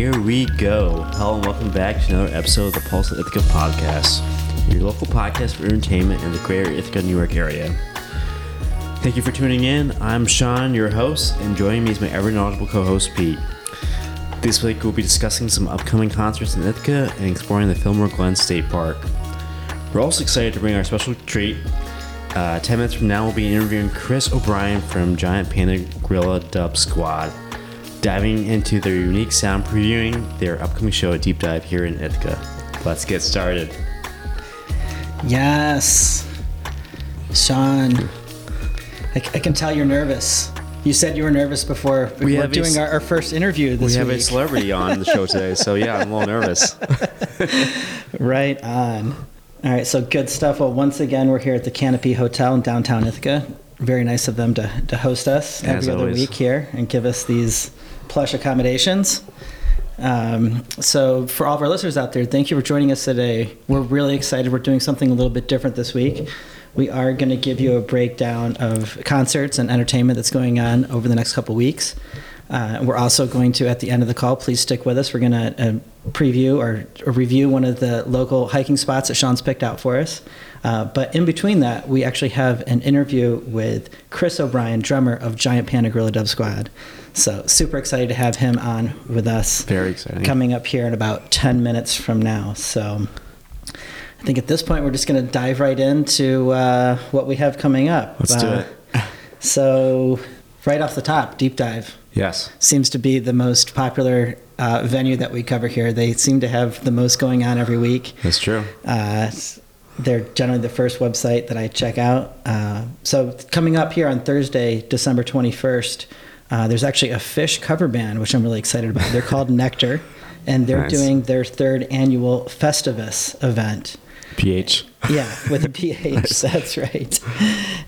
here we go. Hello and welcome back to another episode of the Pulse of Ithaca podcast, your local podcast for entertainment in the greater Ithaca, New York area. Thank you for tuning in. I'm Sean, your host, and joining me is my ever knowledgeable co-host Pete. This week we'll be discussing some upcoming concerts in Ithaca and exploring the Fillmore Glen State Park. We're also excited to bring our special treat. Uh, 10 minutes from now, we'll be interviewing Chris O'Brien from Giant Panda Guerilla Dub Squad, diving into their unique sound, previewing their upcoming show, a deep dive here in Ithaca. Let's get started. Yes. Sean, I, I can tell you're nervous. You said you were nervous before we, We were have a doing s- our, our first interview this we have week. a celebrity on the show today, so yeah, I'm a little nervous. Right on. All right, so good stuff. Well, once again, we're here at the Canopy Hotel in downtown Ithaca. Very nice of them to, to host us As every other always. week here and give us these plush accommodations. Um, so, for all of our listeners out there, thank you for joining us today. We're really excited. We're doing something a little bit different this week. We are going to give you a breakdown of concerts and entertainment that's going on over the next couple weeks. Uh, we're also going to, at the end of the call, please stick with us. We're going to uh, preview or, or review one of the local hiking spots that Sean's picked out for us. Uh, but in between that, we actually have an interview with Chris O'Brien, drummer of Giant Panda Guerilla Dub Squad. So super excited to have him on with us. Very exciting. Coming up here in about 10 minutes from now. So I think at this point, we're just going to dive right into uh, what we have coming up. Let's do Uh, it. So, right off the top, deep dive Yes. seems to be the most popular uh, venue that we cover here. They seem to have the most going on every week. That's true. Uh, they're generally the first website that I check out. Uh, so, coming up here on Thursday, December 21st, uh, there's actually a Phish cover band, which I'm really excited about. They're called Nectar, and they're Nice. doing their third annual Festivus event. PH. Yeah, with a PH. That's right.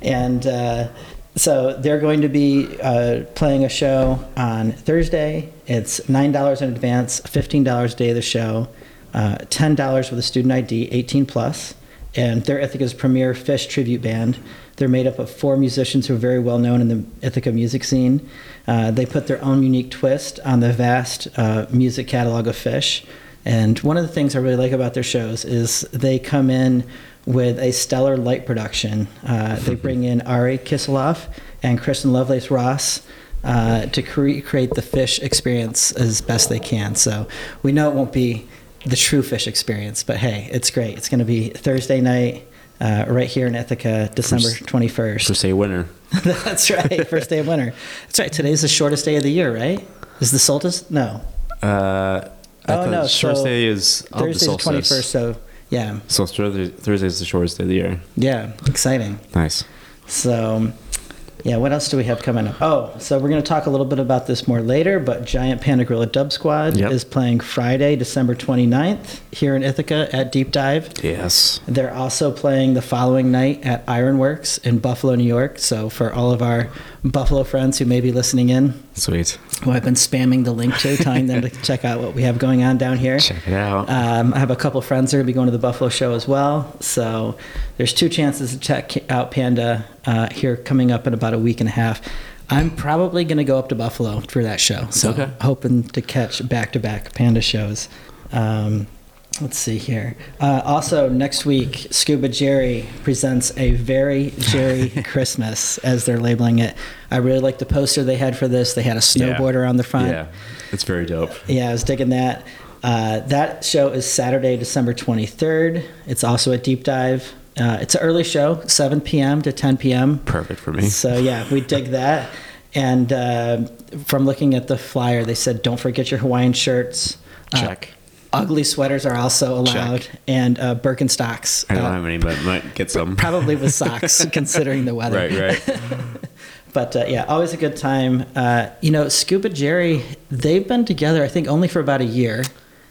And uh, so they're going to be uh, playing a show on Thursday. It's nine dollars in advance, fifteen dollars day of the show, uh, ten dollars with a student ID, eighteen plus. And they're Ithaca's premier Phish tribute band. They're made up of four musicians who are very well known in the Ithaca music scene. Uh, they put their own unique twist on the vast uh, music catalog of Phish. And one of the things I really like about their shows is they come in with a stellar light production. Uh, they bring in Ari Kiseloff and Kristen Lovelace Ross uh, to cre- create the Phish experience as best they can. So we know it won't be the true Phish experience, but hey, it's great. It's going to be Thursday night. Uh, right here in Ithaca, December First- 21st. Per se winner. That's right. First day of winter. That's right. Today's the shortest day of the year, right? Is the solstice? No. Uh, I Oh, no, the shortest so day is of the the 21st. So, yeah. So Thursday, is the shortest day of the year. Yeah. Exciting. Nice. So, yeah, what else do we have coming up? Oh, so we're going to talk a little bit about this more later, but Giant Panda Guerilla Dub Squad Yep. is playing Friday, December 29th here in Ithaca at Deep Dive. Yes. They're also playing the following night at Ironworks in Buffalo, New York. So, for all of our Buffalo friends who may be listening in, Sweet. Who I've been spamming the link to, telling them to check out what we have going on down here. Check it out. Um, I have a couple friends that are going to be going to the Buffalo show as well. So there's two chances to check out Panda uh, here coming up in about a week and a half. I'm probably going to go up to Buffalo for that show. So Okay. hoping to catch back to back Panda shows. Um, let's see here. Uh, also, next week, Scuba Jerry presents a very Jerry Christmas, as they're labeling it. I really like the poster they had for this. They had a snowboarder on the front. Yeah. It's very dope. Yeah, I was digging that. Uh, that show is Saturday, December 23rd. It's also a deep dive. Uh, it's an early show, 7 p.m. to 10 p.m. Perfect for me. So, yeah, we dig that. And uh, from looking at the flyer, they said don't forget your Hawaiian shirts. Uh, Check. Ugly sweaters are also allowed, Check. and uh, Birkenstocks. I don't Uh, have any, but might get some. Probably with socks, considering the weather. Right, right. But uh, yeah, always a good time. Uh, you know, Scuba Jerry, they've been together, I think, only for about a year.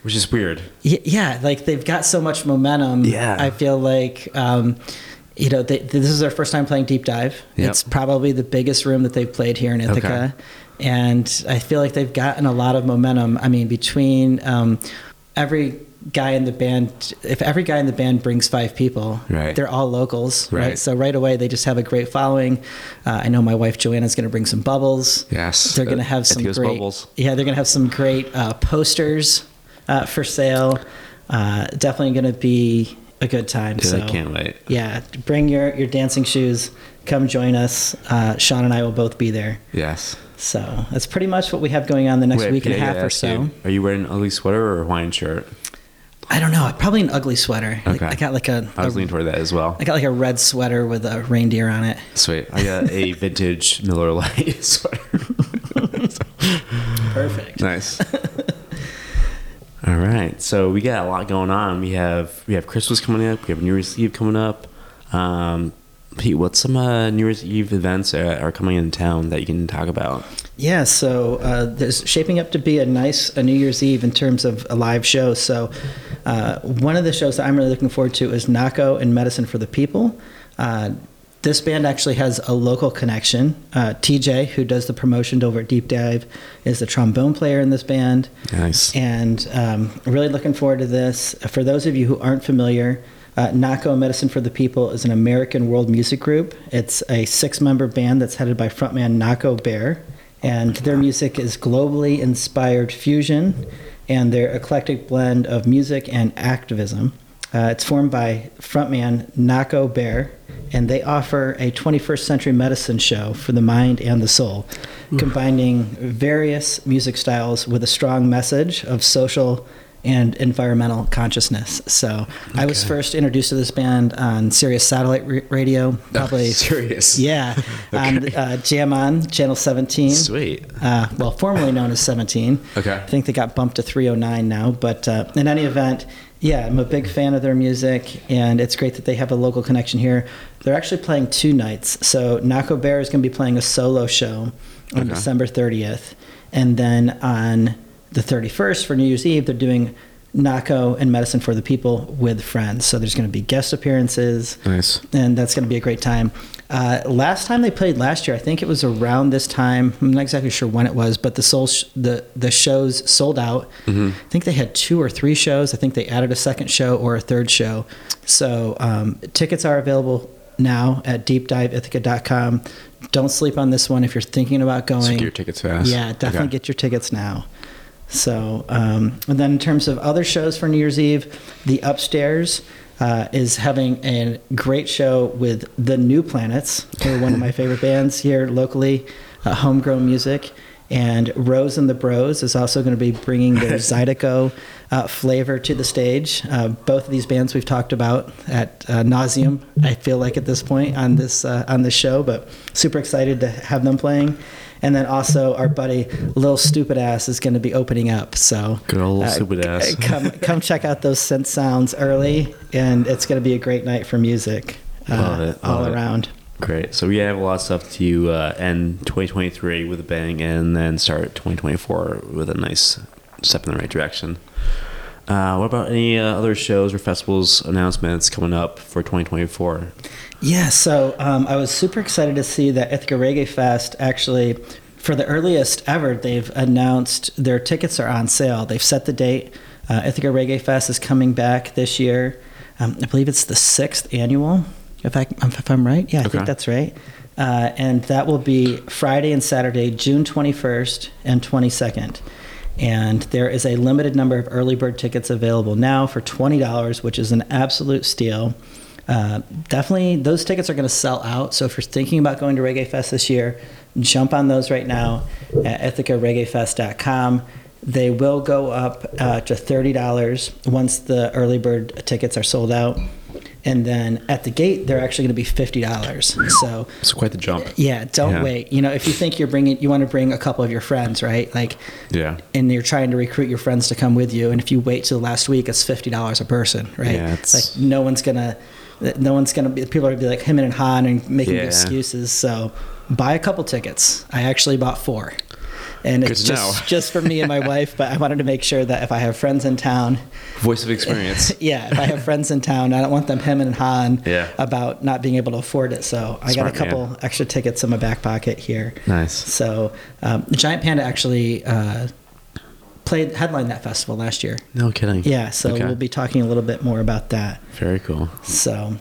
Which is weird. Y- Yeah, like they've got so much momentum. Yeah. I feel like, um, you know, they, this is their first time playing Deep Dive. Yep. It's probably the biggest room that they've played here in Ithaca. Okay. And I feel like they've gotten a lot of momentum. I mean, between um, every guy in the band, if every guy in the band brings five people, Right. they're all locals, right? Right. So right away they just have a great following. Uh, I know my wife Joanna's going to bring some bubbles. Yes. They're going to have some great. bubbles. Yeah, they're going to have some great uh, posters uh, for sale. Uh, definitely going to be a good time. Dude, so I can't wait. yeah, bring your your dancing shoes. Come join us. Uh, Sean and I will both be there. Yes. So that's pretty much what we have going on the next Wait, week and a half or so. you, Are you wearing an ugly sweater or a Hawaiian shirt? I don't know. Probably an ugly sweater. Like, Okay. I got like a, I was a- leaning toward that as well. I got like a red sweater with a reindeer on it. Sweet. I got a vintage Miller Lite sweater. Perfect. nice. All right. So we got a lot going on. We have we have Christmas coming up. We have New Year's Eve coming up. Um, Pete, what's some uh, New Year's Eve events that are coming in town that you can talk about? Yeah, so uh, there's shaping up to be a nice a New Year's Eve in terms of a live show. So uh, one of the shows that I'm really looking forward to is Nahko and Medicine for the People. Uh, this band actually has a local connection. Uh, TJ, who does the promotion over at Deep Dive, is the trombone player in this band. Nice. And um, really looking forward to this. For those of you who aren't familiar, uh, Nahko Medicine for the People is an American world music group. It's a six member band that's headed by frontman Nahko Bear. And their music is globally inspired fusion and their eclectic blend of music and activism. Uh, it's formed by frontman Nahko Bear, and they offer a 21st century medicine show for the mind and the soul, combining various music styles with a strong message of social and environmental consciousness. So I was first introduced to this band on Sirius Satellite r- Radio, probably. Sirius. Yeah, on uh, Jam On, Channel 17. Sweet. Uh, well, formerly known as 17. Okay. I think they got bumped to 309 now. But uh, in any event, yeah, I'm a big fan of their music, and it's great that they have a local connection here. They're actually playing two nights. So Nahko Bear is going to be playing a solo show on Okay. December 30th. And then on the 31st for New Year's Eve, they're doing Nahko and Medicine for the People with friends. So there's going to be guest appearances Nice. and that's going to be a great time. Uh, last time they played last year, I think it was around this time. I'm not exactly sure when it was, but the soul sh- the the shows sold out. Mm-hmm. I think they had two or three shows. I think they added a second show or a third show. So um, tickets are available now at deepdiveithaca.com. Don't sleep on this one if you're thinking about going. So get your tickets fast. Yeah, definitely Okay. get your tickets now. So, um, and then in terms of other shows for New Year's Eve, the Upstairs uh, is having a great show with the New Planets, who are one of my favorite bands here locally, uh, homegrown music. And Rose and the Bros is also going to be bringing their Zydeco uh, flavor to the stage. Uh, both of these bands we've talked about at uh, nauseum. I feel like at this point on this uh, on this show, but super excited to have them playing. And then also our buddy Lil Stupid Ass is going to be opening up. So Good old uh, Stupid Ass. come come check out those synth sounds early, and it's going to be a great night for music. uh, all love it. around. Great. So we have a lot of stuff to uh, end 2023 with a bang, and then start 2024 with a nice step in the right direction. Uh, what about any uh, other shows or festivals announcements coming up for 2024? Yeah, so um, I was super excited to see that Ithaca Reggae Fest actually, for the earliest ever, they've announced their tickets are on sale. They've set the date. Uh, Ithaca Reggae Fest is coming back this year. Um, I believe it's the sixth annual, if, I, if I'm right. Yeah, I Okay. think that's right. Uh, and that will be Friday and Saturday, June 21st and 22nd. And there is a limited number of early bird tickets available now for $20, which is an absolute steal. Uh, definitely, those tickets are going to sell out. So if you're thinking about going to Reggae Fest this year, jump on those right now at ithacareggaefest.com. They will go up uh, to $30 once the early bird tickets are sold out. And then at the gate, they're actually going to be $50. So It's quite the jump. yeah, don't Yeah. wait. You know, if you think you're bringing, you want to bring a couple of your friends, right? Like, Yeah. and you're trying to recruit your friends to come with you, and if you wait till the last week, it's fifty dollars a person, right? Yeah, it's- like no one's gonna, no one's gonna be. People are gonna be like him and Han and making Yeah. excuses. So buy a couple tickets. I actually bought four, and Good it's just just for me and my wife. But I wanted to make sure that if I have friends in town, Voice of experience. yeah, if I have friends in town, I don't want them hemming and hawing Yeah. about not being able to afford it. So I got a couple man. extra tickets in my back pocket here. nice. So um, Giant Panda actually uh, played headline that festival last year. No kidding. Yeah, so Okay. we'll be talking a little bit more about that. Very cool. So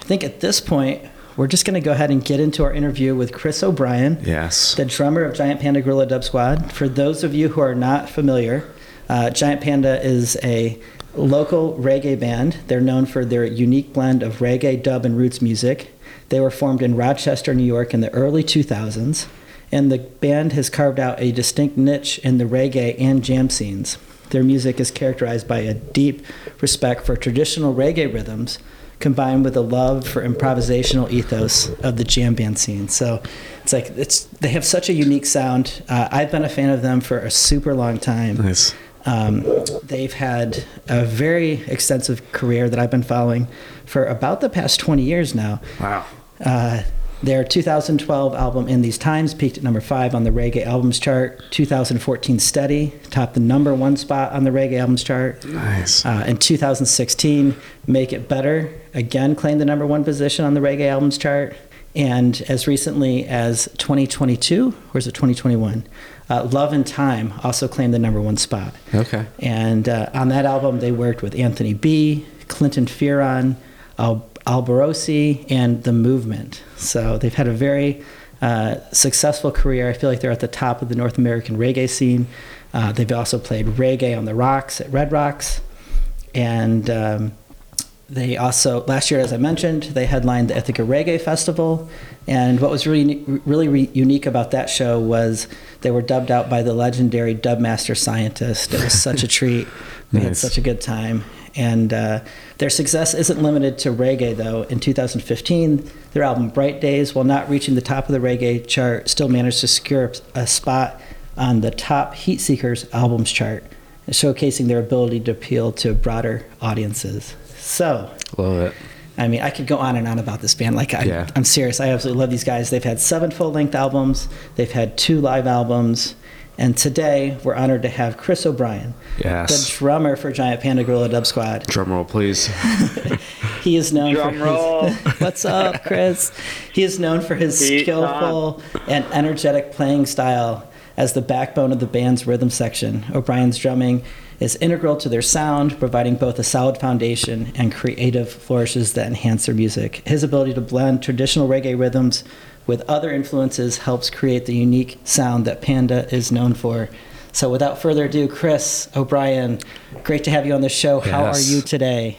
I think at this point, we're just going to go ahead and get into our interview with Chris O'Brien, Yes. the drummer of Giant Panda Guerilla Dub Squad. For those of you who are not familiar, uh, Giant Panda is a local reggae band. They're known for their unique blend of reggae, dub, and roots music. They were formed in Rochester, New York in the early 2000s, and the band has carved out a distinct niche in the reggae and jam scenes. Their music is characterized by a deep respect for traditional reggae rhythms combined with a love for improvisational ethos of the jam band scene. So it's like it's they have such a unique sound. Uh, I've been a fan of them for a super long time. Nice. Um, they've had a very extensive career that I've been following for about the past 20 years now. Wow. Uh, their 2012 album In These Times peaked at number five on the Reggae Albums Chart. 2014 Steady topped the number one spot on the Reggae Albums Chart. Nice. Uh, in 2016, Make It Better again claimed the number one position on the Reggae Albums Chart. And as recently as 2022, or is it 2021? Uh, Love and Time also claimed the number one spot. Okay. And uh, on that album, they worked with Anthony B., Clinton Fearon, Al- Alborosie, and The Movement. So they've had a very uh, successful career. I feel like they're at the top of the North American reggae scene. Uh, they've also played reggae on the rocks at Red Rocks. And um, they also, last year, as I mentioned, they headlined the Ithaca Reggae Festival. And what was really, really re- unique about that show was they were dubbed out by the legendary Dubmaster Scientist. It was such a treat. We had such a good time. And uh, their success isn't limited to reggae, though. In 2015, their album Bright Days, while not reaching the top of the reggae chart, still managed to secure a spot on the top Heatseekers albums chart, showcasing their ability to appeal to broader audiences. So, Love it. I mean, I could go on and on about this band. Like, I, Yeah. I'm serious. I absolutely love these guys. They've had seven full length albums, they've had two live albums. And today, we're honored to have Chris O'Brien, the drummer for Giant Panda Guerilla Dub Squad. Drum roll, please. He is known Drum for roll. his, What's up, Chris? He is known for his Pete, skillful and energetic playing style as the backbone of the band's rhythm section. O'Brien's drumming is integral to their sound, providing both a solid foundation and creative flourishes that enhance their music. His ability to blend traditional reggae rhythms with other influences helps create the unique sound that Panda is known for. So, without further ado, Chris O'Brien, great to have you on the show. How are you today?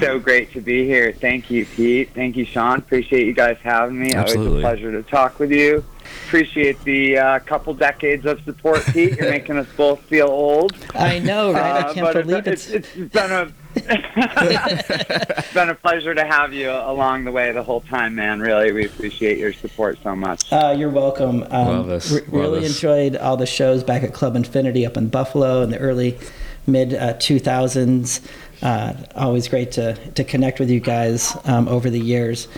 So great to be here. Thank you, Pete. Thank you, Sean. Appreciate you guys having me. Always a pleasure to talk with you. Appreciate the uh, couple decades of support, Pete. You're making us both feel old. I know, right? I Uh, can't but believe it's, it's. it's, it's been a it's been a pleasure to have you along the way the whole time, man. Really, we appreciate your support so much. Uh, you're welcome. Um, Love this. re- Love really this. enjoyed all the shows back at Club Infinity up in Buffalo in the early mid uh, 2000s. Uh, always great to, to connect with you guys um, over the years.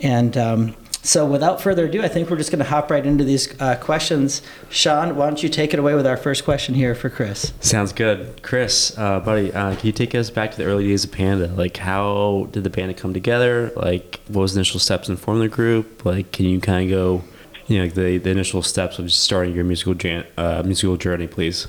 And um, so, without further ado, I think we're just going to hop right into these uh, questions. Sean, why don't you take it away with our first question here for Chris? Sounds good. Chris, uh, buddy, uh, can you take us back to the early days of Panda? Like, how did the band come together? Like, what was the initial steps in forming the group? Like, can you kind of go, you know, the, the initial steps of starting your musical jan- uh, musical journey, please?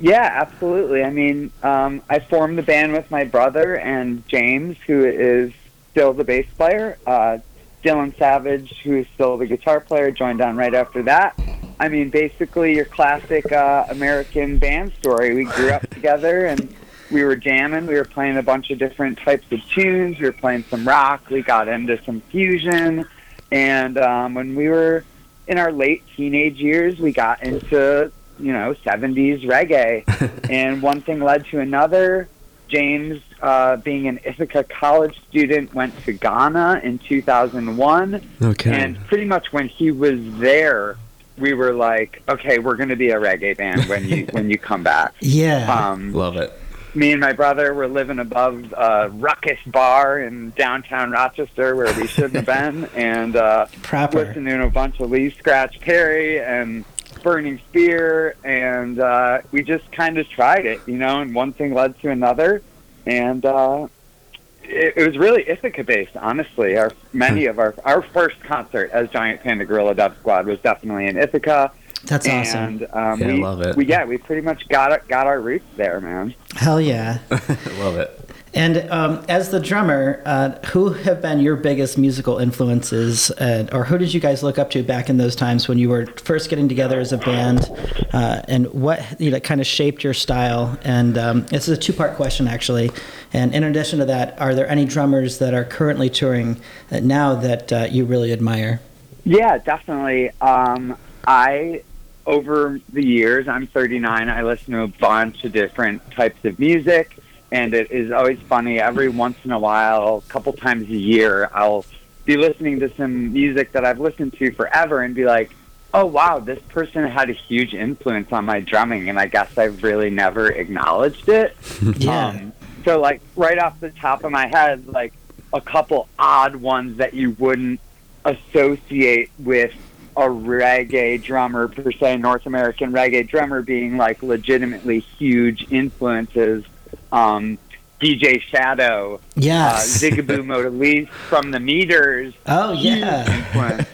Yeah, absolutely. I mean, um, I formed the band with my brother and James, who is still the bass player. Uh, Dylan Savage, who is still the guitar player, joined on right after that. I mean, basically your classic uh, American band story. We grew up together and we were jamming. We were playing a bunch of different types of tunes. We were playing some rock. We got into some fusion. And um, when we were in our late teenage years, we got into you know 70s reggae and one thing led to another james uh, being an ithaca college student went to ghana in 2001 Okay. and pretty much when he was there we were like okay we're going to be a reggae band when you when you come back Yeah. um, Love it. me and my brother were living above a ruckus bar in downtown rochester where we shouldn't have been and uh, proper. listening to a bunch of Lee Scratch Perry and Burning Spear, and uh, we just kind of tried it, you know, and one thing led to another, and uh, it, it was really Ithaca based, honestly. Our many of our our first concert as Giant Panda Guerilla Dub Squad was definitely in Ithaca. That's awesome. um, Yeah, I we, love it. We, yeah, we pretty much got got our roots there, man. Hell yeah. I love it. And um, as the drummer, uh, who have been your biggest musical influences, uh, or who did you guys look up to back in those times when you were first getting together as a band? Uh, and what you know kind of shaped your style? And um, this is a two-part question actually. And in addition to that, are there any drummers that are currently touring uh, now that uh, you really admire? Yeah, definitely. Um, I over the years, I'm 39. I listen to a bunch of different types of music, and it is always funny. Every once in a while, a couple times a year, I'll be listening to some music that I've listened to forever and be like, "Oh wow, this person had a huge influence on my drumming," and I guess I've really never acknowledged it. Yeah. Um, so, like, right off the top of my head, like a couple odd ones that you wouldn't associate with a reggae drummer per se, North American reggae drummer being like legitimately huge influences. Um, DJ Shadow, uh, Yes. Zigaboo Modeliste from the Meters, oh yeah.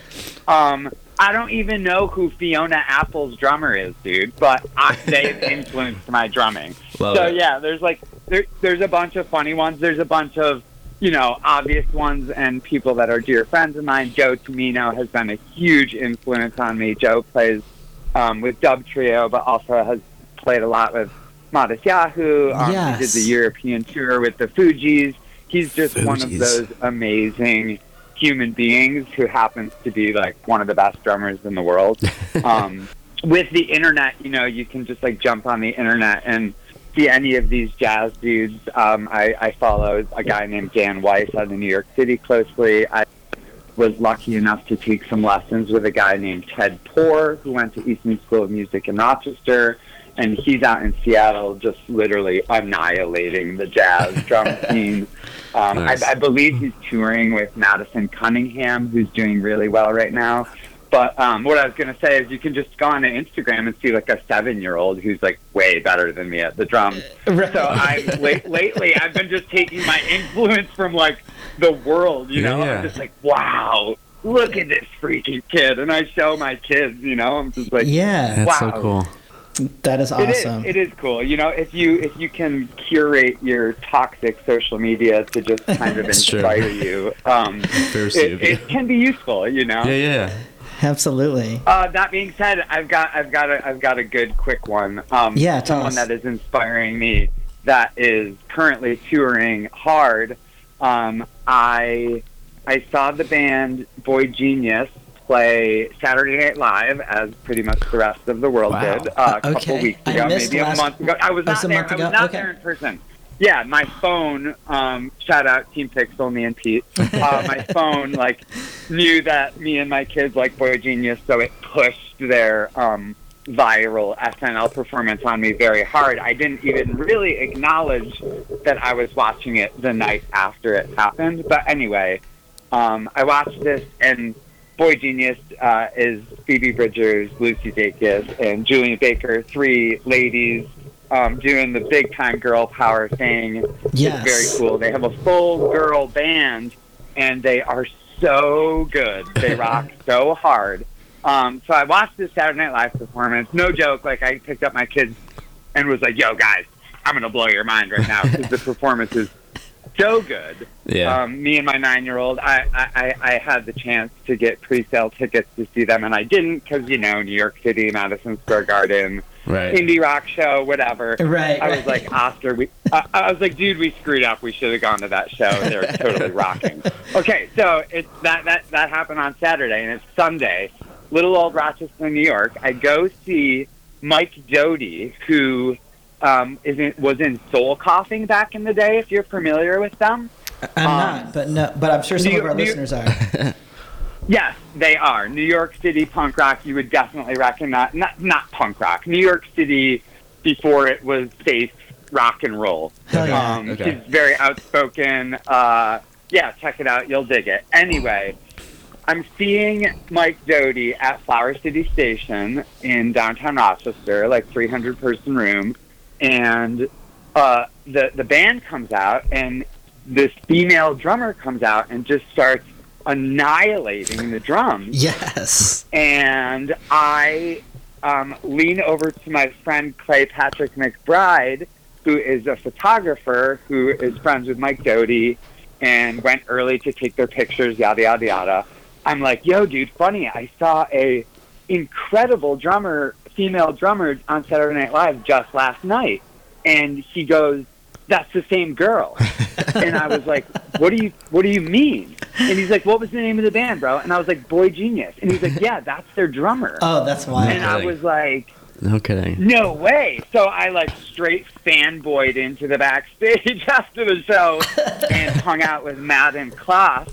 Um, I don't even know who Fiona Apple's drummer is, dude, but I, they've influenced my drumming. Love so it. yeah, there's like there, there's a bunch of funny ones. There's a bunch of you know obvious ones and people that are dear friends of mine. Joe Tomino has been a huge influence on me. Joe plays um, with Dub Trio, but also has played a lot with Matisyahu. Um, He did the European tour with the Fugees. He's just one of those amazing human beings who happens to be like one of the best drummers in the world. um, with the internet, you know, you can just like jump on the internet and see any of these jazz dudes. Um, I, I follow a guy named Dan Weiss out of New York City closely. I was lucky enough to take some lessons with a guy named Ted Poor, who went to Eastman School of Music in Rochester. And he's out in Seattle just literally annihilating the jazz drum scene. Um, Nice. I, I believe he's touring with Madison Cunningham, who's doing really well right now. But um, what I was going to say is you can just go on to Instagram and see like a seven year old who's like way better than me at the drums. Right. So I'm lately I've been just taking my influence from like the world, you know. Yeah. I'm just like, wow, look at this freaking kid, and I show my kids, you know. I'm just like, Yeah, That's Wow. so cool. That is it is, awesome. it is cool, you know. If you if you can curate your toxic social media to just kind of It's true. inspire you, um, it, it can be useful, you know. Yeah, yeah. Absolutely. Uh, that being said, I've got I've got a I've got a good quick one. Um, Yeah, tell someone us. that is inspiring me that is currently touring hard. Um, I I saw the band boygenius play Saturday Night Live as pretty much the rest of the world Wow. did uh, a Okay. couple weeks ago, maybe last- a month ago. I was Oh, not there. month I was not Okay. there in person. Yeah, my phone. Um, shout out Team Pixel, me and Pete. Uh, my phone like knew that me and my kids like boygenius, so it pushed their um, viral SNL performance on me very hard. I didn't even really acknowledge that I was watching it the night after it happened. But anyway, um, I watched this, and boygenius uh, is Phoebe Bridgers, Lucy Dacus, and Julien Baker, three ladies um, doing the big time girl power thing. Yes. It's very cool. They have a full girl band, and they are so good. They rock so hard. Um, so I watched this Saturday Night Live performance. No joke. Like I picked up my kids and was like, "Yo, guys, I'm gonna blow your mind right now because the performance is so good." Yeah. Um, me and my nine-year-old, I, I, I I had the chance to get pre-sale tickets to see them, and I didn't because you know New York City, Madison Square Garden, right. indie rock show, whatever. Right. I was like, Oscar, we. I, I was like, dude, we screwed up. We should have gone to that show. They're totally rocking. Okay, so it's that that that happened on Saturday, and it's Sunday. Little old Rochester, New York. I go see Mike Doughty, who um, is in, was in Soul Coughing back in the day. If you're familiar with them. I'm um, not, but no, but I'm sure some New- of our New- listeners are. Yes, they are. New York City punk rock, you would definitely recognize. Not, not punk rock. New York City before it was safe rock and roll. Hell yeah. Um, Okay. He's very outspoken. Uh, yeah, check it out. You'll dig it. Anyway, I'm seeing Mike Doughty at Flower City Station in downtown Rochester, like 300 person room, and uh, the the band comes out, and this female drummer comes out and just starts annihilating the drums Yes. and I um, lean over to my friend Clay Patrick McBride, who is a photographer who is friends with Mike Doughty and went early to take their pictures, yada yada yada. I'm like, yo, dude, funny. I saw a incredible drummer, female drummer on Saturday Night Live just last night, and he goes, "That's the same girl." and I was like, "What do you What do you mean?" And he's like, "What was the name of the band, bro?" And I was like, "boygenius." And he's like, "Yeah, that's their drummer." Oh, that's wild. and I was like, No kidding. no way. So I like straight fanboyed into the backstage after the show and hung out with Madden Kloss,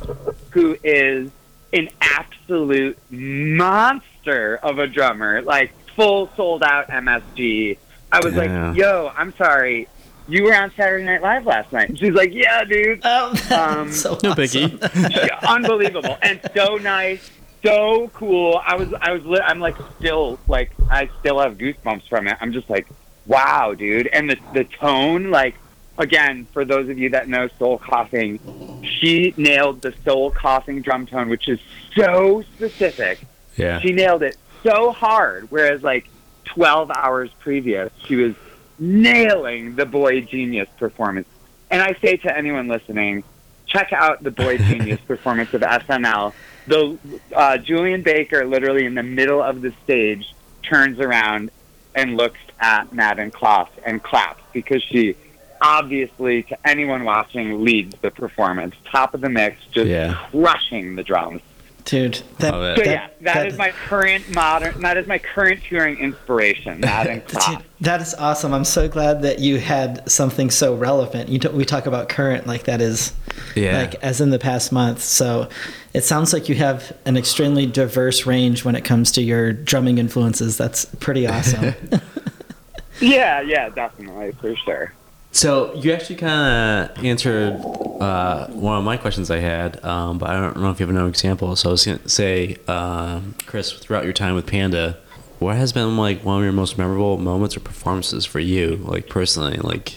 who is an absolute monster of a drummer, like full sold out MSG. I was Yeah. like, yo, I'm sorry. You were on Saturday Night Live last night. And she's like, yeah, dude. Oh, Um, so No awesome. biggie. Yeah, unbelievable and so nice, so cool. I was, I was, li- I'm like still, like, I still have goosebumps from it. I'm just like, wow, dude. And the the tone, like, again, for those of you that know soul coughing, she nailed the soul coughing drum tone, which is so specific. Yeah. She nailed it so hard, whereas like 12 hours previous, she was nailing the boygenius performance. And I say to anyone listening, check out the Boy Genius performance of SNL. The uh, Julien Baker, literally in the middle of the stage, turns around and looks at Madden Kloss and claps because she obviously, to anyone watching, leads the performance. Top of the mix, just Yeah. crushing the drums. Dude, that, Love it. So that- yeah, that is my current modern. That is my current touring inspiration. That Dude, that is awesome. I'm so glad that you had something so relevant. You t- we talk about current like that is Yeah. like as in the past month. So it sounds like you have an extremely diverse range when it comes to your drumming influences. That's pretty awesome. Yeah, yeah, definitely for sure. So you actually kind of answered uh, one of my questions I had, um, but I don't know if you have another example. So I was gonna say, um, Chris, throughout your time with Panda, what has been like one of your most memorable moments or performances for you, like personally, like?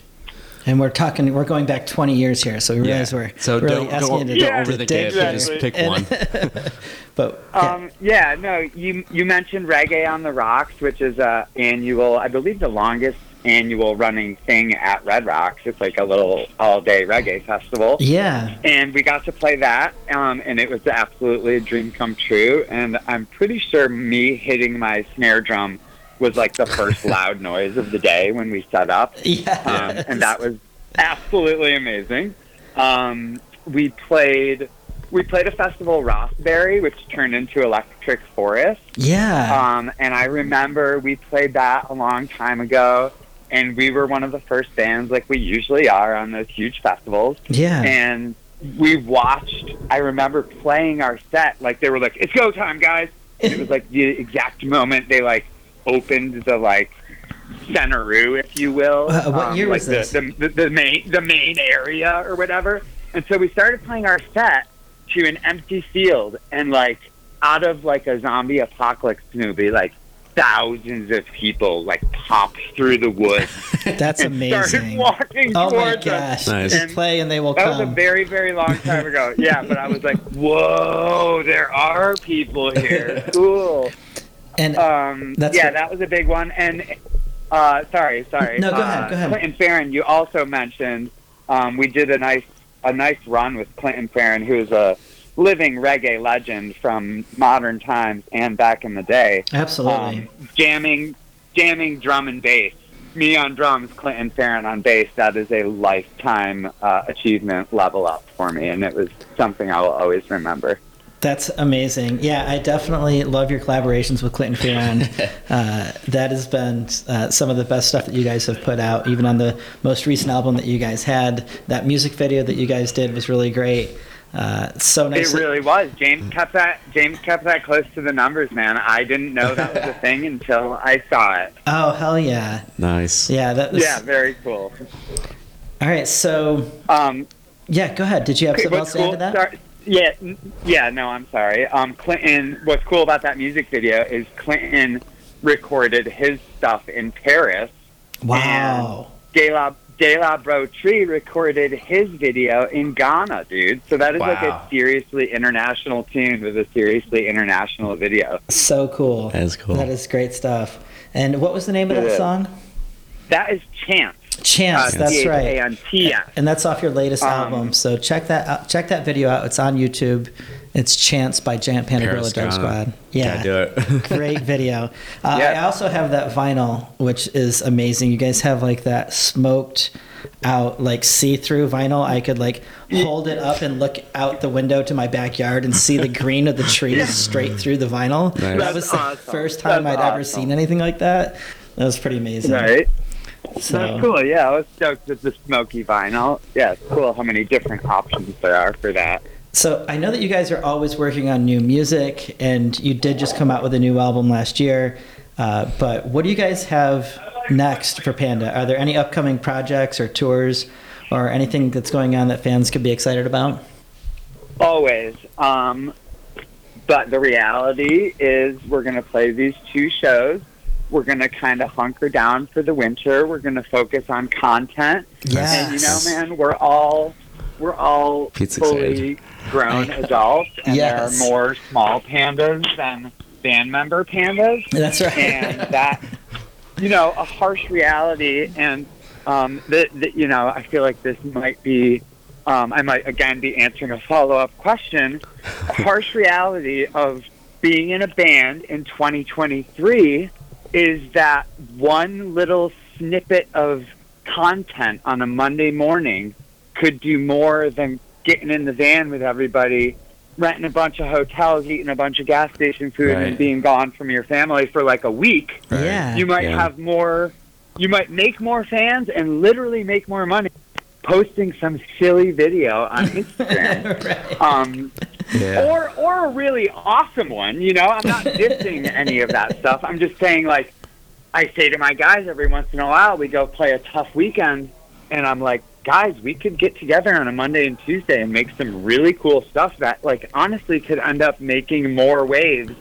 and we're talking, we're going back 20 years here, so we Yeah. realize we're So really don't- asking don't- you to, don't to overthink dig just Exactly. pick one. but yeah. Um, yeah, no, you you mentioned Reggae on the Rocks, which is a annual, I believe, the longest annual running thing at Red Rocks. It's like a little all day reggae festival. yeah, and we got to play that, um, and it was absolutely a dream come true. And I'm pretty sure me hitting my snare drum was like the first loud noise of the day when we set up, yeah, um, and that was absolutely amazing. Um, we played we played a festival Rothbury, which turned into Electric Forest. yeah. Um, and I remember we played that a long time ago, and we were one of the first bands, like we usually are on those huge festivals yeah. and we watched. I remember playing our set like they were like, "It's go time, guys!" And it was like the exact moment they like opened the like centeroo, if you will. Uh, what um, year like was this? The, the, the, the main the main area or whatever. And so we started playing our set to an empty field, and like out of like a zombie apocalypse movie, like thousands of people like popped through the woods That's and started amazing. walking Oh my towards us. gosh. Nice. Just play and they will That was a very, very long time ago. Yeah, but I was like, whoa, there are people here. Cool. and Um, That's yeah, what- that was a big one. And uh, sorry, sorry. No, go uh, ahead, go ahead. Clinton Fearon, you also mentioned um, we did a nice a nice run with Clinton Fearon, who is a living reggae legend from modern times and back in the day. absolutely. Um, jamming, jamming drum and bass. Me on drums, Clinton Fearon on bass. That is a lifetime uh, achievement level up for me, and it was something I will always remember. That's amazing. Yeah, I definitely love your collaborations with Clinton Fearon. uh, that has been uh, some of the best stuff that you guys have put out. Even on the most recent album that you guys had, that music video that you guys did was really great. Uh, so nice. It really was. James kept that. James kept that close to the numbers, man. I didn't know that was a thing until I saw it. oh hell yeah, Nice. yeah. That was, Yeah, very cool. All right, so Um, yeah, go ahead. Did you have Okay, something what's else to add to that? Sorry, yeah, yeah. No, I'm sorry. Um, Clinton. What's cool about that music video is Clinton recorded his stuff in Paris. Wow. Gaylord, De La Bro Tree recorded his video in Ghana, dude. So that is like a seriously international tune with a seriously international video. So cool. That is cool. That is great stuff. And what was the name of It that is. song? That is Chants. Chants. that's right. C-H-A-N-T-S. And that's off your latest Um, album. So check that out. Check that video out. It's on YouTube. It's Chants by Giant Panda Guerilla Paris, Squad. Yeah. Do it. Great video. Uh, Yeah. I also have that vinyl, which is amazing. You guys have like that smoked out, like see through vinyl. I could like hold it up and look out the window to my backyard and see the green of the trees straight through the vinyl. Nice. That was the awesome. first time That's I'd ever seen anything like that. That was pretty amazing. Right. So, That's cool. Yeah, I was stoked with the smoky vinyl. Yeah, it's cool how many different options there are for that. So I know that you guys are always working on new music, and you did just come out with a new album last year. Uh, but what do you guys have next for Panda? Are there any upcoming projects or tours or anything that's going on that fans could be excited about? Always. Um, but the reality is, we're going to play these two shows. We're going to kind of hunker down for the winter. We're going to focus on content. And you know, man, we're all we're all Pete's fully grown adults, and Yes. there are more small pandas than band member pandas. That's right. and that you know a harsh reality and um that that you know i feel like this might be um i might again be answering a follow-up question a harsh reality of being in a band in 2023 is that one little snippet of content on a monday morning could do more than getting in the van with everybody renting a bunch of hotels eating a bunch of gas station food Right. and being gone from your family for like a week Right. Yeah. you might Yeah. have more you might make more fans and literally make more money posting some silly video on Instagram. right. um, Yeah. or or a really awesome one, you know. I'm not dissing any of that stuff. I'm just saying like I say to my guys every once in a while we go play a tough weekend and I'm like, guys, we could get together on a Monday and Tuesday and make some really cool stuff that like honestly could end up making more waves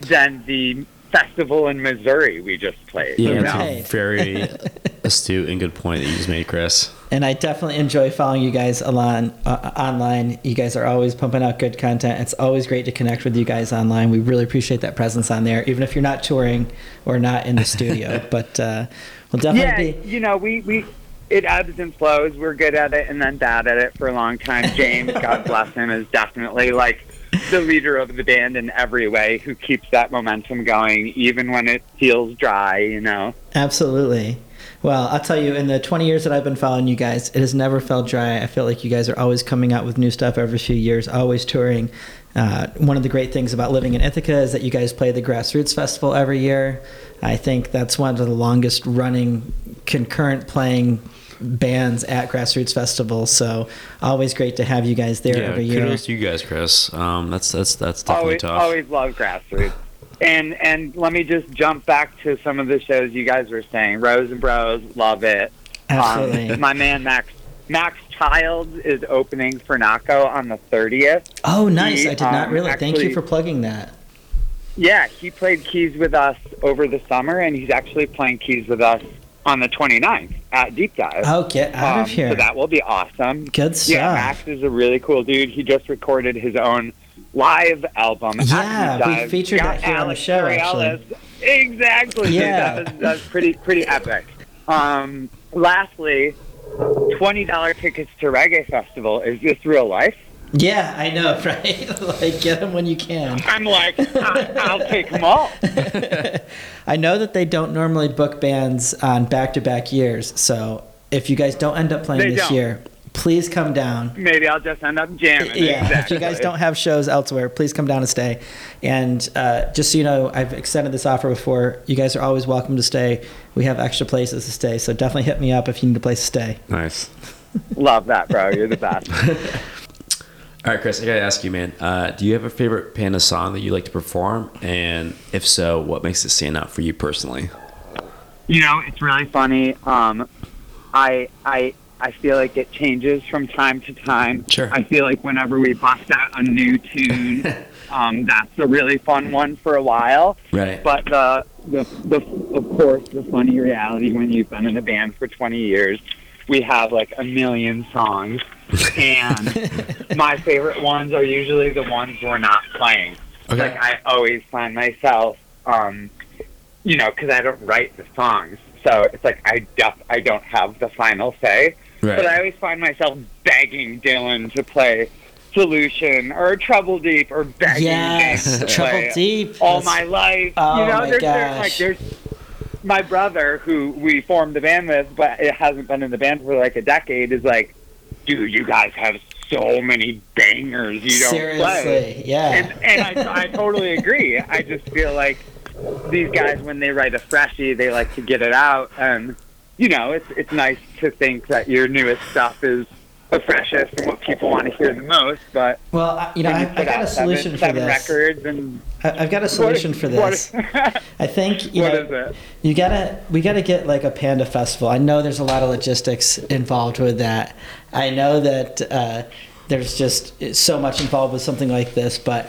than the festival in Missouri we just played. Yeah, you? Right. a very astute and good point that you just made, Chris. And I definitely enjoy following you guys alon, uh, online. You guys are always pumping out good content. It's always great to connect with you guys online. We really appreciate that presence on there, even if you're not touring or not in the studio. but uh, we'll yeah, definitely be. you know, we, we it ebbs and flows. We're good at it and then bad at it for a long time. James, God bless him, is definitely like the leader of the band in every way who keeps that momentum going even when it feels dry, you know. Absolutely. Well, I'll tell you, in the 20 years that I've been following you guys, it has never felt dry. I feel like you guys are always coming out with new stuff every few years, always touring. Uh, one of the great things about living in Ithaca is that you guys play the Grassroots Festival every year. I think that's one of the longest running concurrent playing bands at Grassroots Festival. So always great to have you guys there yeah, every year. kudos to you guys, Chris. Um, that's that's that's definitely always, tough. always love grassroots. And and let me just jump back to some of the shows you guys were saying. Rose and Bros, love it. Absolutely. Um, my man Max Max Childs is opening for Nahko on the 30th. oh, nice. he, I did not um, realize. Thank you for plugging that. Yeah, he played keys with us over the summer, and he's actually playing keys with us on the 29th at Deep Dive. Oh, get out Um, of here. So that will be awesome. Good stuff. Yeah, Max is a really cool dude. He just recorded his own live album. Yeah, we featured Got that here on the Alex show, Coriolis. Exactly. Yeah. That was, that was pretty pretty epic. Um, lastly, twenty dollar tickets to Reggae Festival. Is this real life? Yeah, I know, right? like, get them when you can. I'm like, I, I'll take them all. I know that they don't normally book bands on back to back years, so if you guys don't end up playing They this don't. year, please come down. Maybe I'll just end up jamming. Yeah, if you guys don't have shows elsewhere, please come down and stay. And uh, just so you know, I've extended this offer before. You guys are always welcome to stay. We have extra places to stay, so definitely hit me up if you need a place to stay. Nice. love that, bro. You're the best. All right, Chris, I gotta ask you, man. Uh, do you have a favorite Panda song that you like to perform? And if so, what makes it stand out for you personally? You know, it's really funny. Um, I I I feel like it changes from time to time. Sure. I feel like whenever we bust out a new tune, um, that's a really fun one for a while. Right. But the, the the of course the funny reality when you've been in a band for 20 years we have like a million songs, and my favorite ones are usually the ones we're not playing. Okay. Like I always find myself, um, you know, because I don't write the songs, so it's like I def- I don't have the final say. But I always find myself begging Dylan to play Solution or Trouble Deep or begging Yes, Trouble Deep. All That's- My Life. Oh you know, my there's, there's gosh. like there's my brother who we formed the band with, but it hasn't been in the band for like a decade. Is like, dude, you guys have so many bangers you don't Seriously, play. yeah. And, and I, I totally agree. I just feel like these guys, when they write a freshie, they like to get it out, and you know, it's it's nice to think that your newest stuff is the freshest and what people want to hear the most. But well, you know, I, you I got a out seven- solution for seven this. records and I, I've got a solution for this. I think you know, is? You gotta, we gotta get like a panda festival. I know there's a lot of logistics involved with that. I know that uh, there's just so much involved with something like this, but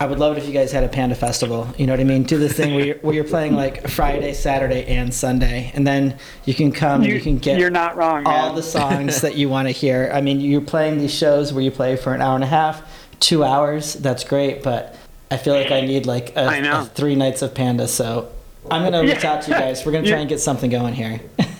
I would love it if you guys had a panda festival. You know what I mean? Do this thing where you're, where you're playing like Friday, Saturday, and Sunday, and then you can come and you can get You're not wrong. all man. the songs that you want to hear. I mean, you're playing these shows where you play for an hour and a half, two hours. That's great, but I feel like I need like a, a three nights of Panda. So I'm gonna reach Yeah. out to you guys. We're gonna try and get something going here.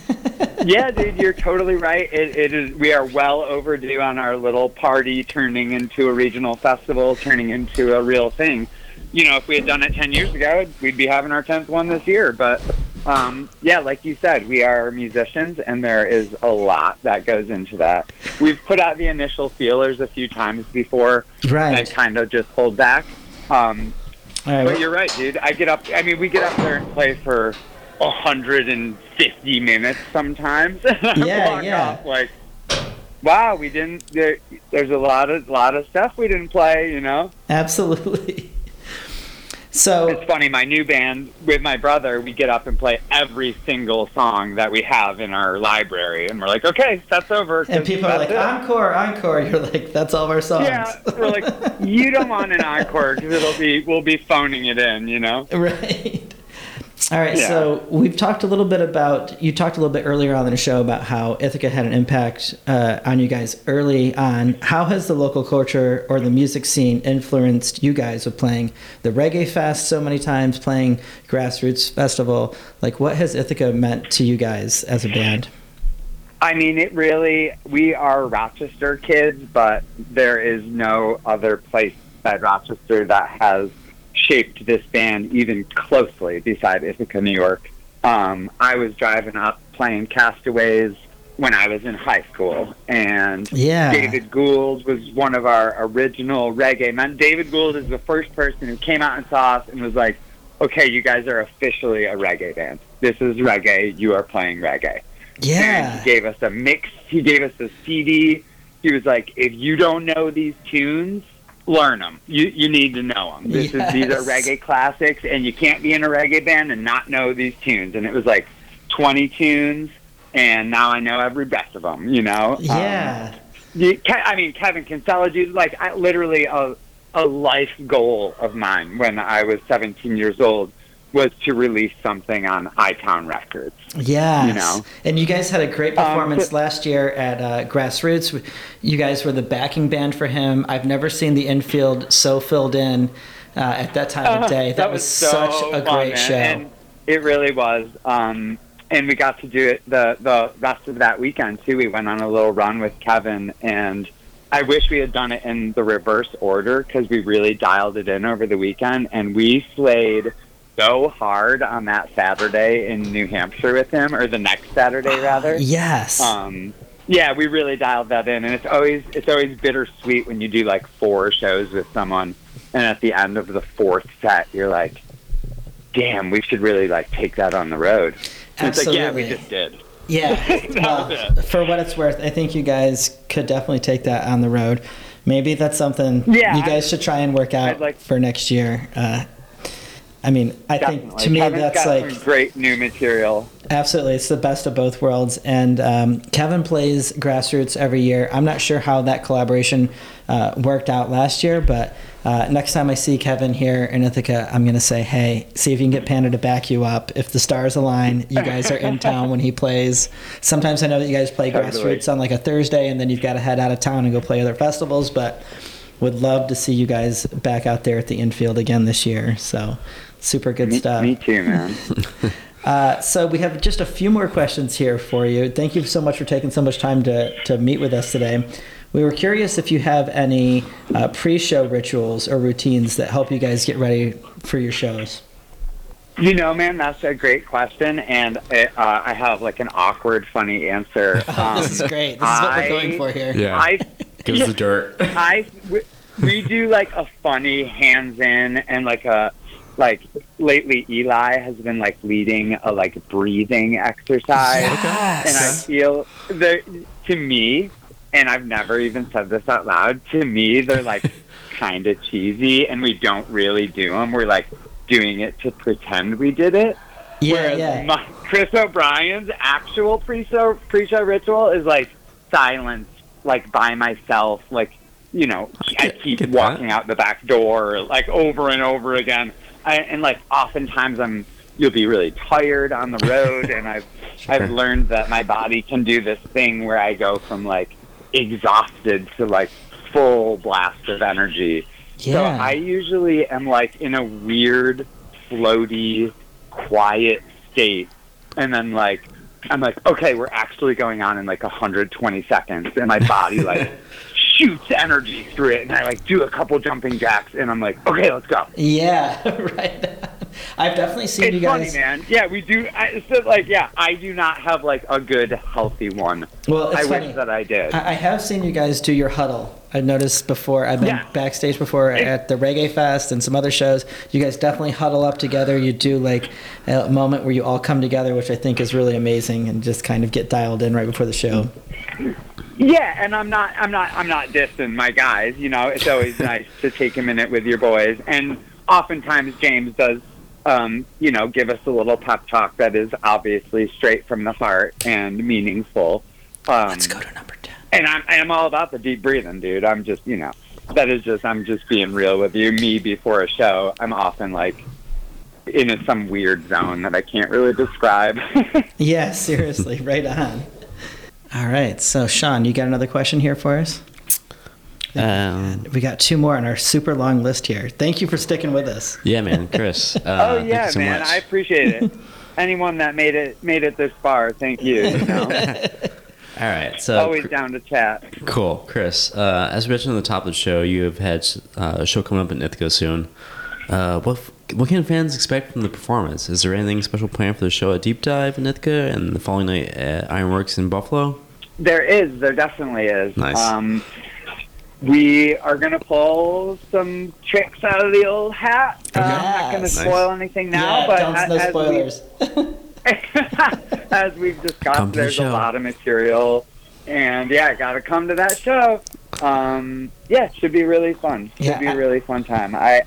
yeah, dude, you're totally right. It, it is. We are well overdue on our little party turning into a regional festival, turning into a real thing. You know, if we had done it ten years ago, we'd be having our tenth one this year. But um, yeah, like you said, we are musicians, and there is a lot that goes into that. We've put out the initial feelers a few times before, right. and kind of just pulled back. Um, right. But you're right, dude. I get up. I mean, we get up there and play for a hundred and fifty minutes sometimes. Yeah, yeah. off like, wow, we didn't. There, there's a lot of lot of stuff we didn't play. You know, Absolutely. So it's funny. My new band with my brother, we get up and play every single song that we have in our library, and we're like, okay, that's over. And people are like it. encore, encore. You're like, that's all of our songs. Yeah, we're like, you don't want an encore because it'll be we'll be phoning it in. You know. Right. All right, Yeah. so we've talked a little bit about you talked a little bit earlier on in the show about how Ithaca had an impact uh, on you guys early on. How has the local culture or the music scene influenced you guys with playing the Reggae Fest so many times, playing Grassroots Festival? Like, what has Ithaca meant to you guys as a band? I mean, it really, we are Rochester kids, but there is no other place beside Rochester that has shaped this band even closely beside Ithaca, New York. Um, I was driving up playing Castaways when I was in high school, and Yeah. David Gould was one of our original reggae men. David Gould is the first person who came out and saw us and was like, okay, you guys are officially a reggae band. This is reggae. You are playing reggae. And Yeah. he gave us a mix. He gave us a CD. He was like, if you don't know these tunes, learn them. You you need to know them. This is these are reggae classics, and you can't be in a reggae band and not know these tunes. And it was like 20 tunes, and now I know every best of them. You know? Um, Yeah. you, Ke- I mean, Kevin Kinsella, dude, like I, literally a a life goal of mine when I was 17 years old was to release something on iTown Records. Yes. You know? And you guys had a great Um, performance but- last year at uh, Grassroots. You guys were the backing band for him. I've never seen the infield so filled in uh, at that time of day. That, was, so such a great show. And it really was. Um, and we got to do it the the rest of that weekend too. We went on a little run with Kevin, and I wish we had done it in the reverse order because we really dialed it in over the weekend, and we slayed so hard on that Saturday in New Hampshire with him, or the next Saturday rather. yes. Um, yeah, we really dialed that in, and it's always it's always bittersweet when you do like four shows with someone, and at the end of the fourth set, you're like, "Damn, we should really like take that on the road." And It's like, yeah, we just did. yeah. Well, for what it's worth, I think you guys could definitely take that on the road. Maybe that's something Yeah, you guys should try and work out like- for next year. Uh, I mean, I Definitely. think to me Kevin's that's like great new material. Absolutely, it's the best of both worlds. And um, Kevin plays grassroots every year. I'm not sure how that collaboration uh, worked out last year, but uh, next time I see Kevin here in Ithaca, I'm gonna say, "Hey, see if you can get Panda to back you up. If the stars align, you guys are in town when he plays. Sometimes I know that you guys play Totally. grassroots on like a Thursday, and then you've got to head out of town and go play other festivals, but." Would love to see you guys back out there at the infield again this year. So, super good Me, stuff. me too, man. Uh, so we have just a few more questions here for you. Thank you so much for taking so much time to, to meet with us today. We were curious if you have any uh, pre-show rituals or routines that help you guys get ready for your shows. You know, man, that's a great question, and it, uh, I have like an awkward, funny answer. Um, this is great. This is what we're going for here. Yeah. I Give us the dirt. I we, we do like a funny hands in and like a like lately Eli has been like leading a like breathing exercise and I Yes. feel the to me and I've never even said this out loud to me they're like kind of cheesy and we don't really do them we're like doing it to pretend we did it Yeah, Whereas yeah. my, Chris O'Brien's actual pre-show pre-show ritual is like silence, like by myself, like you know, I get- keep get that. walking out the back door, like over and over again, I, and like oftentimes I'm you'll be really tired on the road, and I've I've learned that my body can do this thing where I go from like exhausted to like full blast of energy. Yeah. So I usually am like in a weird, floaty, quiet state, and then like I'm like, okay, we're actually going on in like 120 seconds, and my body like shoots energy through it, and I like do a couple jumping jacks, and I'm like, okay, let's go. Yeah, right. I've definitely seen It's you guys. funny, man. Yeah, we do. I, so like, yeah, I do not have like a good, healthy one. Well, it's I funny. wish that I did. I I have seen you guys do your huddle. I noticed before. I've been Yeah. backstage before at the Reggae Fest and some other shows. You guys definitely huddle up together. You do like a moment where you all come together, which I think is really amazing, and just kind of get dialed in right before the show. Yeah, and I'm not, I'm not, I'm not dissing my guys. You know, it's always nice to take a minute with your boys, and oftentimes James does, um, you know, give us a little pep talk that is obviously straight from the heart and meaningful. Um, Let's go to number ten. and I'm, I'm all about the deep breathing, dude. I'm just, you know, that is just, I'm just being real with you. Me before a show, I'm often like in a, some weird zone that I can't really describe. Yeah, seriously, right on. All right, so Sean, you got another question here for us? Um, We got two more on our super long list here. Thank you for sticking with us. yeah, man, Chris. Uh, oh yeah, so man, much. I appreciate it. Anyone that made it made it this far, thank you. you know? All right, so Always down to chat. Cool, Chris. Uh, as we mentioned on the top of the show, you have had uh, a show coming up in Ithaca soon. Uh, what what can fans expect from the performance? Is there anything special planned for the show at Deep Dive in Ithaca and the following night at Ironworks in Buffalo? There is, there definitely is. Nice. Um, we are gonna pull some tricks out of the old hat. Uh, I'm not gonna Yes. spoil anything now, yeah, but don't, as, no as we- spoilers. as we've discussed, Come to the there's a lot of material, and yeah, gotta come to that show. Um, yeah, it should be really fun. Should Yeah, be I- a really fun time. I,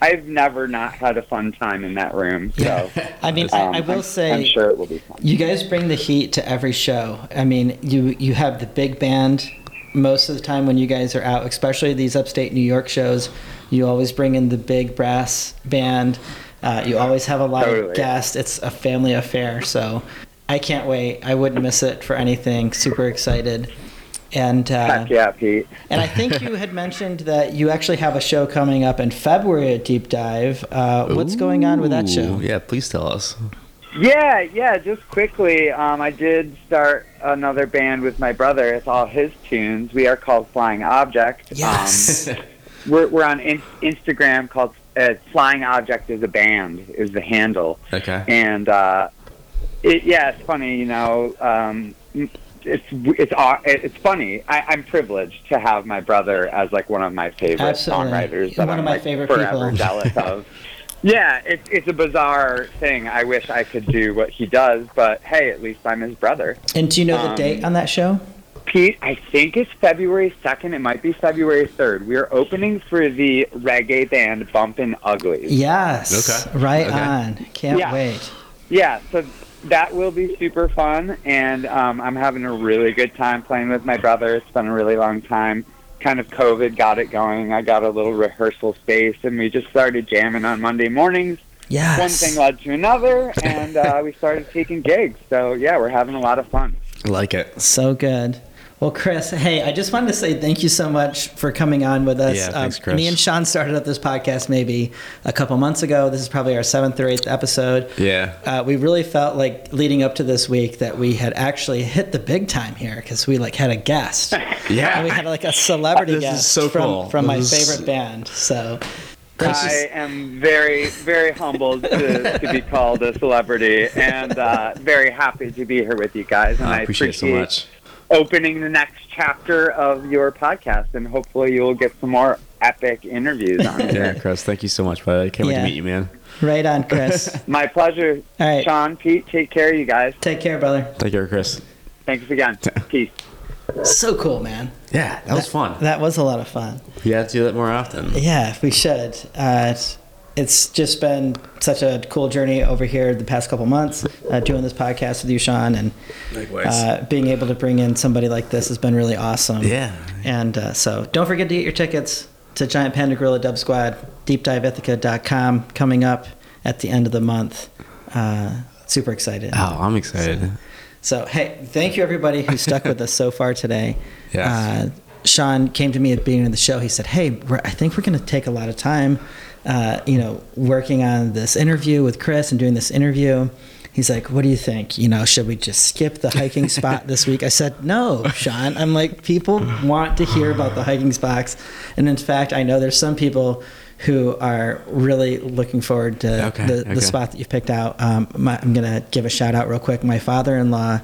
I've never not had a fun time in that room. So I mean, I, um, I will I'm- say, I'm sure it will be fun. You guys bring the heat to every show. I mean, you you have the big band most of the time when you guys are out, especially these upstate New York shows. You always bring in the big brass band. Uh, you always have a lot of Totally. guests. It's a family affair, so I can't wait. I wouldn't miss it for anything. Super excited. And uh, Heck yeah, Pete. and I think you had mentioned that you actually have a show coming up in February at Deep Dive. Uh, what's going on with that show? Yeah, please tell us. Yeah, yeah. Just quickly, um, I did start another band with my brother. It's all his tunes. We are called Flying Object. Yes. Um, we're we're on in- Instagram called uh, Flying Object is a band is the handle. Okay. And uh, it, yeah, it's funny. You know, um, it's it's aw- it's funny. I, I'm privileged to have my brother as like one of my favorite Absolutely. songwriters. That One of I'm, my like, favorite forever people. jealous of. Yeah, it's it's a bizarre thing. I wish I could do what he does, but hey, at least I'm his brother. And do you know the Um, date on that show? Pete, I think it's February 2nd. It might be February 3rd. We are opening for the reggae band Bumpin' Uglies. Yes. Okay. Right Okay. on. Can't Yeah. wait. Yeah, so that will be super fun, and um, I'm having a really good time playing with my brother. It's been a really long time. Kind of COVID got it going. I got a little rehearsal space, and we just started jamming on Monday mornings. Yes. One thing led to another, and uh, we started taking gigs. So yeah, we're having a lot of fun. Like it. So good. Well, Chris, hey, I just wanted to say thank you so much for coming on with us. Yeah, thanks, Um, Chris. Me and Sean started up this podcast maybe a couple months ago. This is probably our seventh or eighth episode. Yeah. Uh, we really felt like leading up to this week that we had actually hit the big time here because we like had a guest. Yeah. And we had like a celebrity This is guest so from, cool. from my This is- favorite band. So thanks. I am very, very humbled to, to be called a celebrity, and uh, very happy to be here with you guys. And I I appreciate it so much. Opening the next chapter of your podcast, and hopefully you'll get some more epic interviews on it. Yeah, Chris, thank you so much, bud. I can't wait to meet you, man. Right on, Chris. My pleasure. All right. Sean, Pete, take care, you guys. Take care, brother. Take care, Chris. Thanks again. Peace. So cool, man. Yeah, that was fun. That was a lot of fun. We have to do that more often. Yeah, we should. Uh, it's just been such a cool journey over here the past couple months, uh, doing this podcast with you, Sean, and uh, being able to bring in somebody like this has been really awesome. yeah. And uh, so don't forget to get your tickets to Giant Panda Guerilla Dub Squad, deepdiveithaca.com, coming up at the end of the month. Uh, super excited. Oh, I'm excited. So, hey, thank you everybody who stuck with us so far today. Yes. Sean came to me at the beginning of the show. He said, "Hey, we're, I think we're going to take a lot of time, uh, you know, working on this interview with Chris and doing this interview." He's like, "What do you think? You know, should we just skip the hiking spot this week?" I said, "No, Sean. I'm like, people want to hear about the hiking spots, and in fact, I know there's some people." Who are really looking forward to Okay, the, okay. the spot that you've picked out. Um, my, I'm going to give a shout out real quick. My father in law,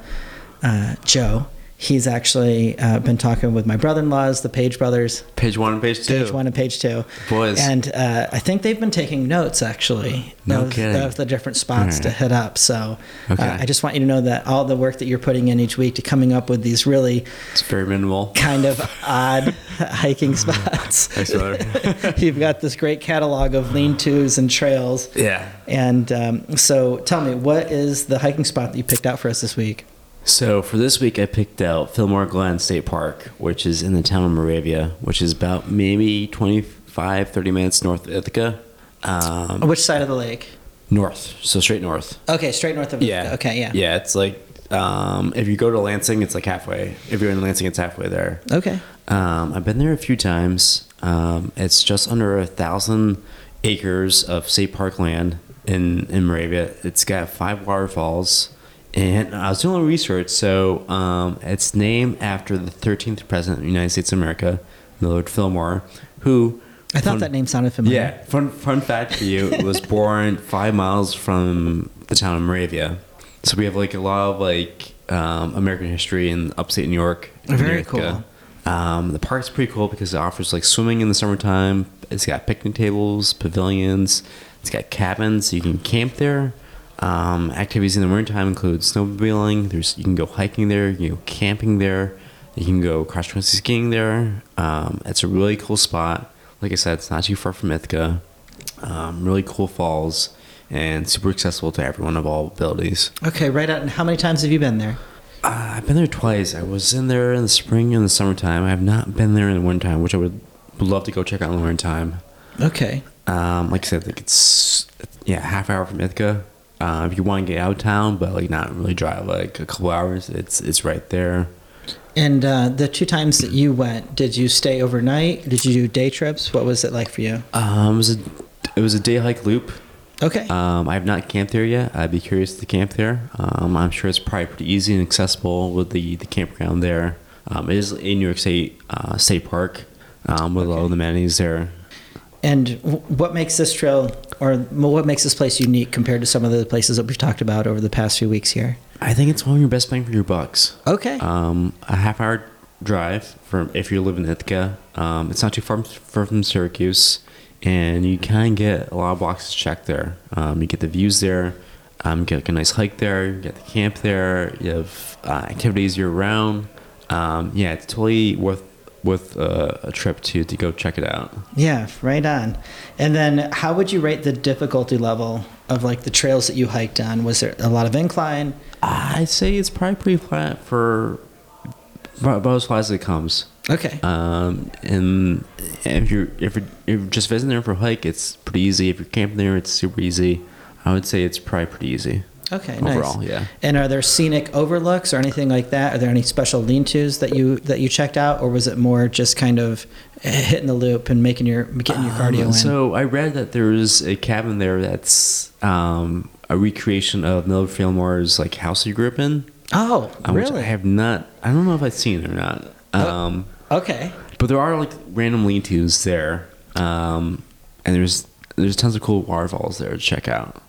uh, Joe, he's actually uh, been talking with my brother in laws, the Page brothers, Page one and page two. page one and page two. Boys. And uh, I think they've been taking notes actually No of, kidding. of the different spots to hit up. So Okay. uh, I just want you to know that all the work that you're putting in each week to coming up with these really It's very minimal. kind of odd hiking spots. Thanks, brother. You've got this great catalog of lean tos and trails. yeah. And um, so tell me, what is the hiking spot that you picked out for us this week? So for this week, I picked out Fillmore Glen State Park, which is in the town of Moravia, which is about maybe 25, 30 minutes north of Ithaca. Um, Which side of the lake? north, so straight north. Okay, straight north of Yeah. Okay, yeah. Yeah, it's like um, if you go to Lansing, it's like halfway. If you're in Lansing, it's halfway there. Okay. Um, I've been there a few times. Um, it's just under a thousand acres of state park land in, in Moravia. It's got five waterfalls. And I was doing a little research. So um, it's named after the 13th president of the United States of America, Millard Fillmore, who. I thought fun- that name sounded familiar. Yeah, fun, fun fact for you was born five miles from the town of Moravia. So we have like a lot of like um, American history in upstate New York. Very Ithaca. cool. Um, the park's pretty cool because it offers like swimming in the summertime. It's got picnic tables, pavilions. It's got cabins. So you can camp there. Um, activities in the wintertime include snowmobiling. There's you can go hiking there. You can go camping there. You can go cross country skiing there. Um, it's a really cool spot. Like I said, it's not too far from Ithaca. Um, really cool falls and super accessible to everyone of all abilities. Okay, right out. And how many times have you been there? Uh, I've been there twice. I was in there in the spring and the summertime. I have not been there in the wintertime, which I would, would love to go check out in the wintertime. Okay. Um, like I said, like it's yeah, half hour from Ithaca. Uh, if you want to get out of town, but like not really drive like a couple hours, it's it's right there. And uh, the two times that you went, did you stay overnight? Did you do day trips? What was it like for you? Um, it was a it was a day hike loop. Okay. Um, I have not camped there yet. I'd be curious to camp there. Um, I'm sure it's probably pretty easy and accessible with the, the campground there. Um, it is in New York State uh, State Park um, with all the amenities there. and w- what makes this trail, or what makes this place unique compared to some of the places that we've talked about over the past few weeks here? I think it's one of your best bang for your bucks. Okay. Um, a half hour drive from if you live in Ithaca. Um, it's not too far, far from Syracuse, and you kind of get a lot of boxes checked there. Um, you get the views there. Um, you get like a nice hike there. You get the camp there. You have uh, activities year round. um, yeah, it's totally worth worth uh, a trip to to go check it out. Yeah, right on. And then, how would you rate the difficulty level of like the trails that you hiked on? Was there a lot of incline? I'd say it's probably pretty flat for about as flat as it comes. Okay. Um, and if you're if you're, if you're just visiting there for a hike, it's pretty easy. If you're camping there, it's super easy. I would say it's probably pretty easy. Okay, overall, nice. yeah. And are there scenic overlooks or anything like that? Are there any special lean-tos that you that you checked out, or was it more just kind of hitting the loop and making your getting your cardio Um, in? So I read that there's a cabin there that's um, a recreation of Millard Fillmore's like house he grew up in. oh, uh, which I have not. I don't know if I've seen it or not. Oh. Um, Okay. but there are like random lean-tos there, um, and there's there's tons of cool waterfalls there to check out.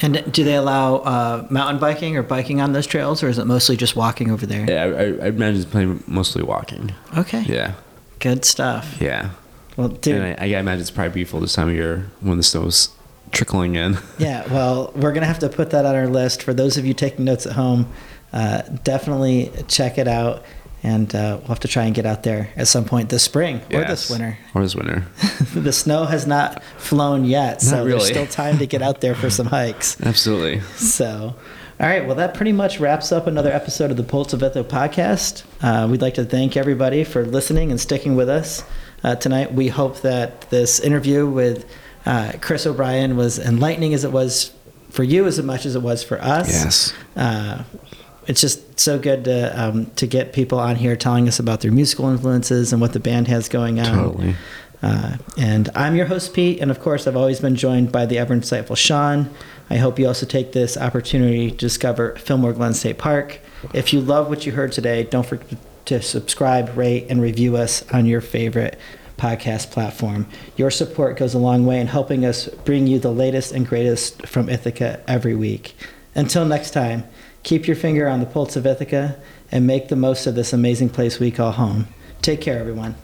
And do they allow uh, mountain biking or biking on those trails, or is it mostly just walking over there? Yeah, I, I, imagine it's mostly walking. Okay. Yeah, Good stuff. yeah. Well, dude. And I, I imagine it's probably beautiful this time of year when the snow's trickling in. Yeah, well, we're going to have to put that on our list. For those of you taking notes at home, uh, definitely check it out. And uh, we'll have to try and get out there at some point this spring or this winter. Or this winter. the snow has not flown yet, so Not there's still time to get out there for some hikes. Absolutely. So, all right, well, that pretty much wraps up another episode of the Pulse of Ithaca podcast. Uh, we'd like to thank everybody for listening and sticking with us uh, tonight. We hope that this interview with uh, Chris O'Brien was enlightening as it was for you as much as it was for us. Yes. It's just so good to um, to get people on here telling us about their musical influences and what the band has going on. Totally. Uh, and I'm your host, Pete, and of course, I've always been joined by the ever insightful Sean. I hope you also take this opportunity to discover Fillmore Glen State Park. If you love what you heard today, don't forget to subscribe, rate, and review us on your favorite podcast platform. Your support goes a long way in helping us bring you the latest and greatest from Ithaca every week. Until next time, keep your finger on the pulse of Ithaca and make the most of this amazing place we call home. Take care, everyone.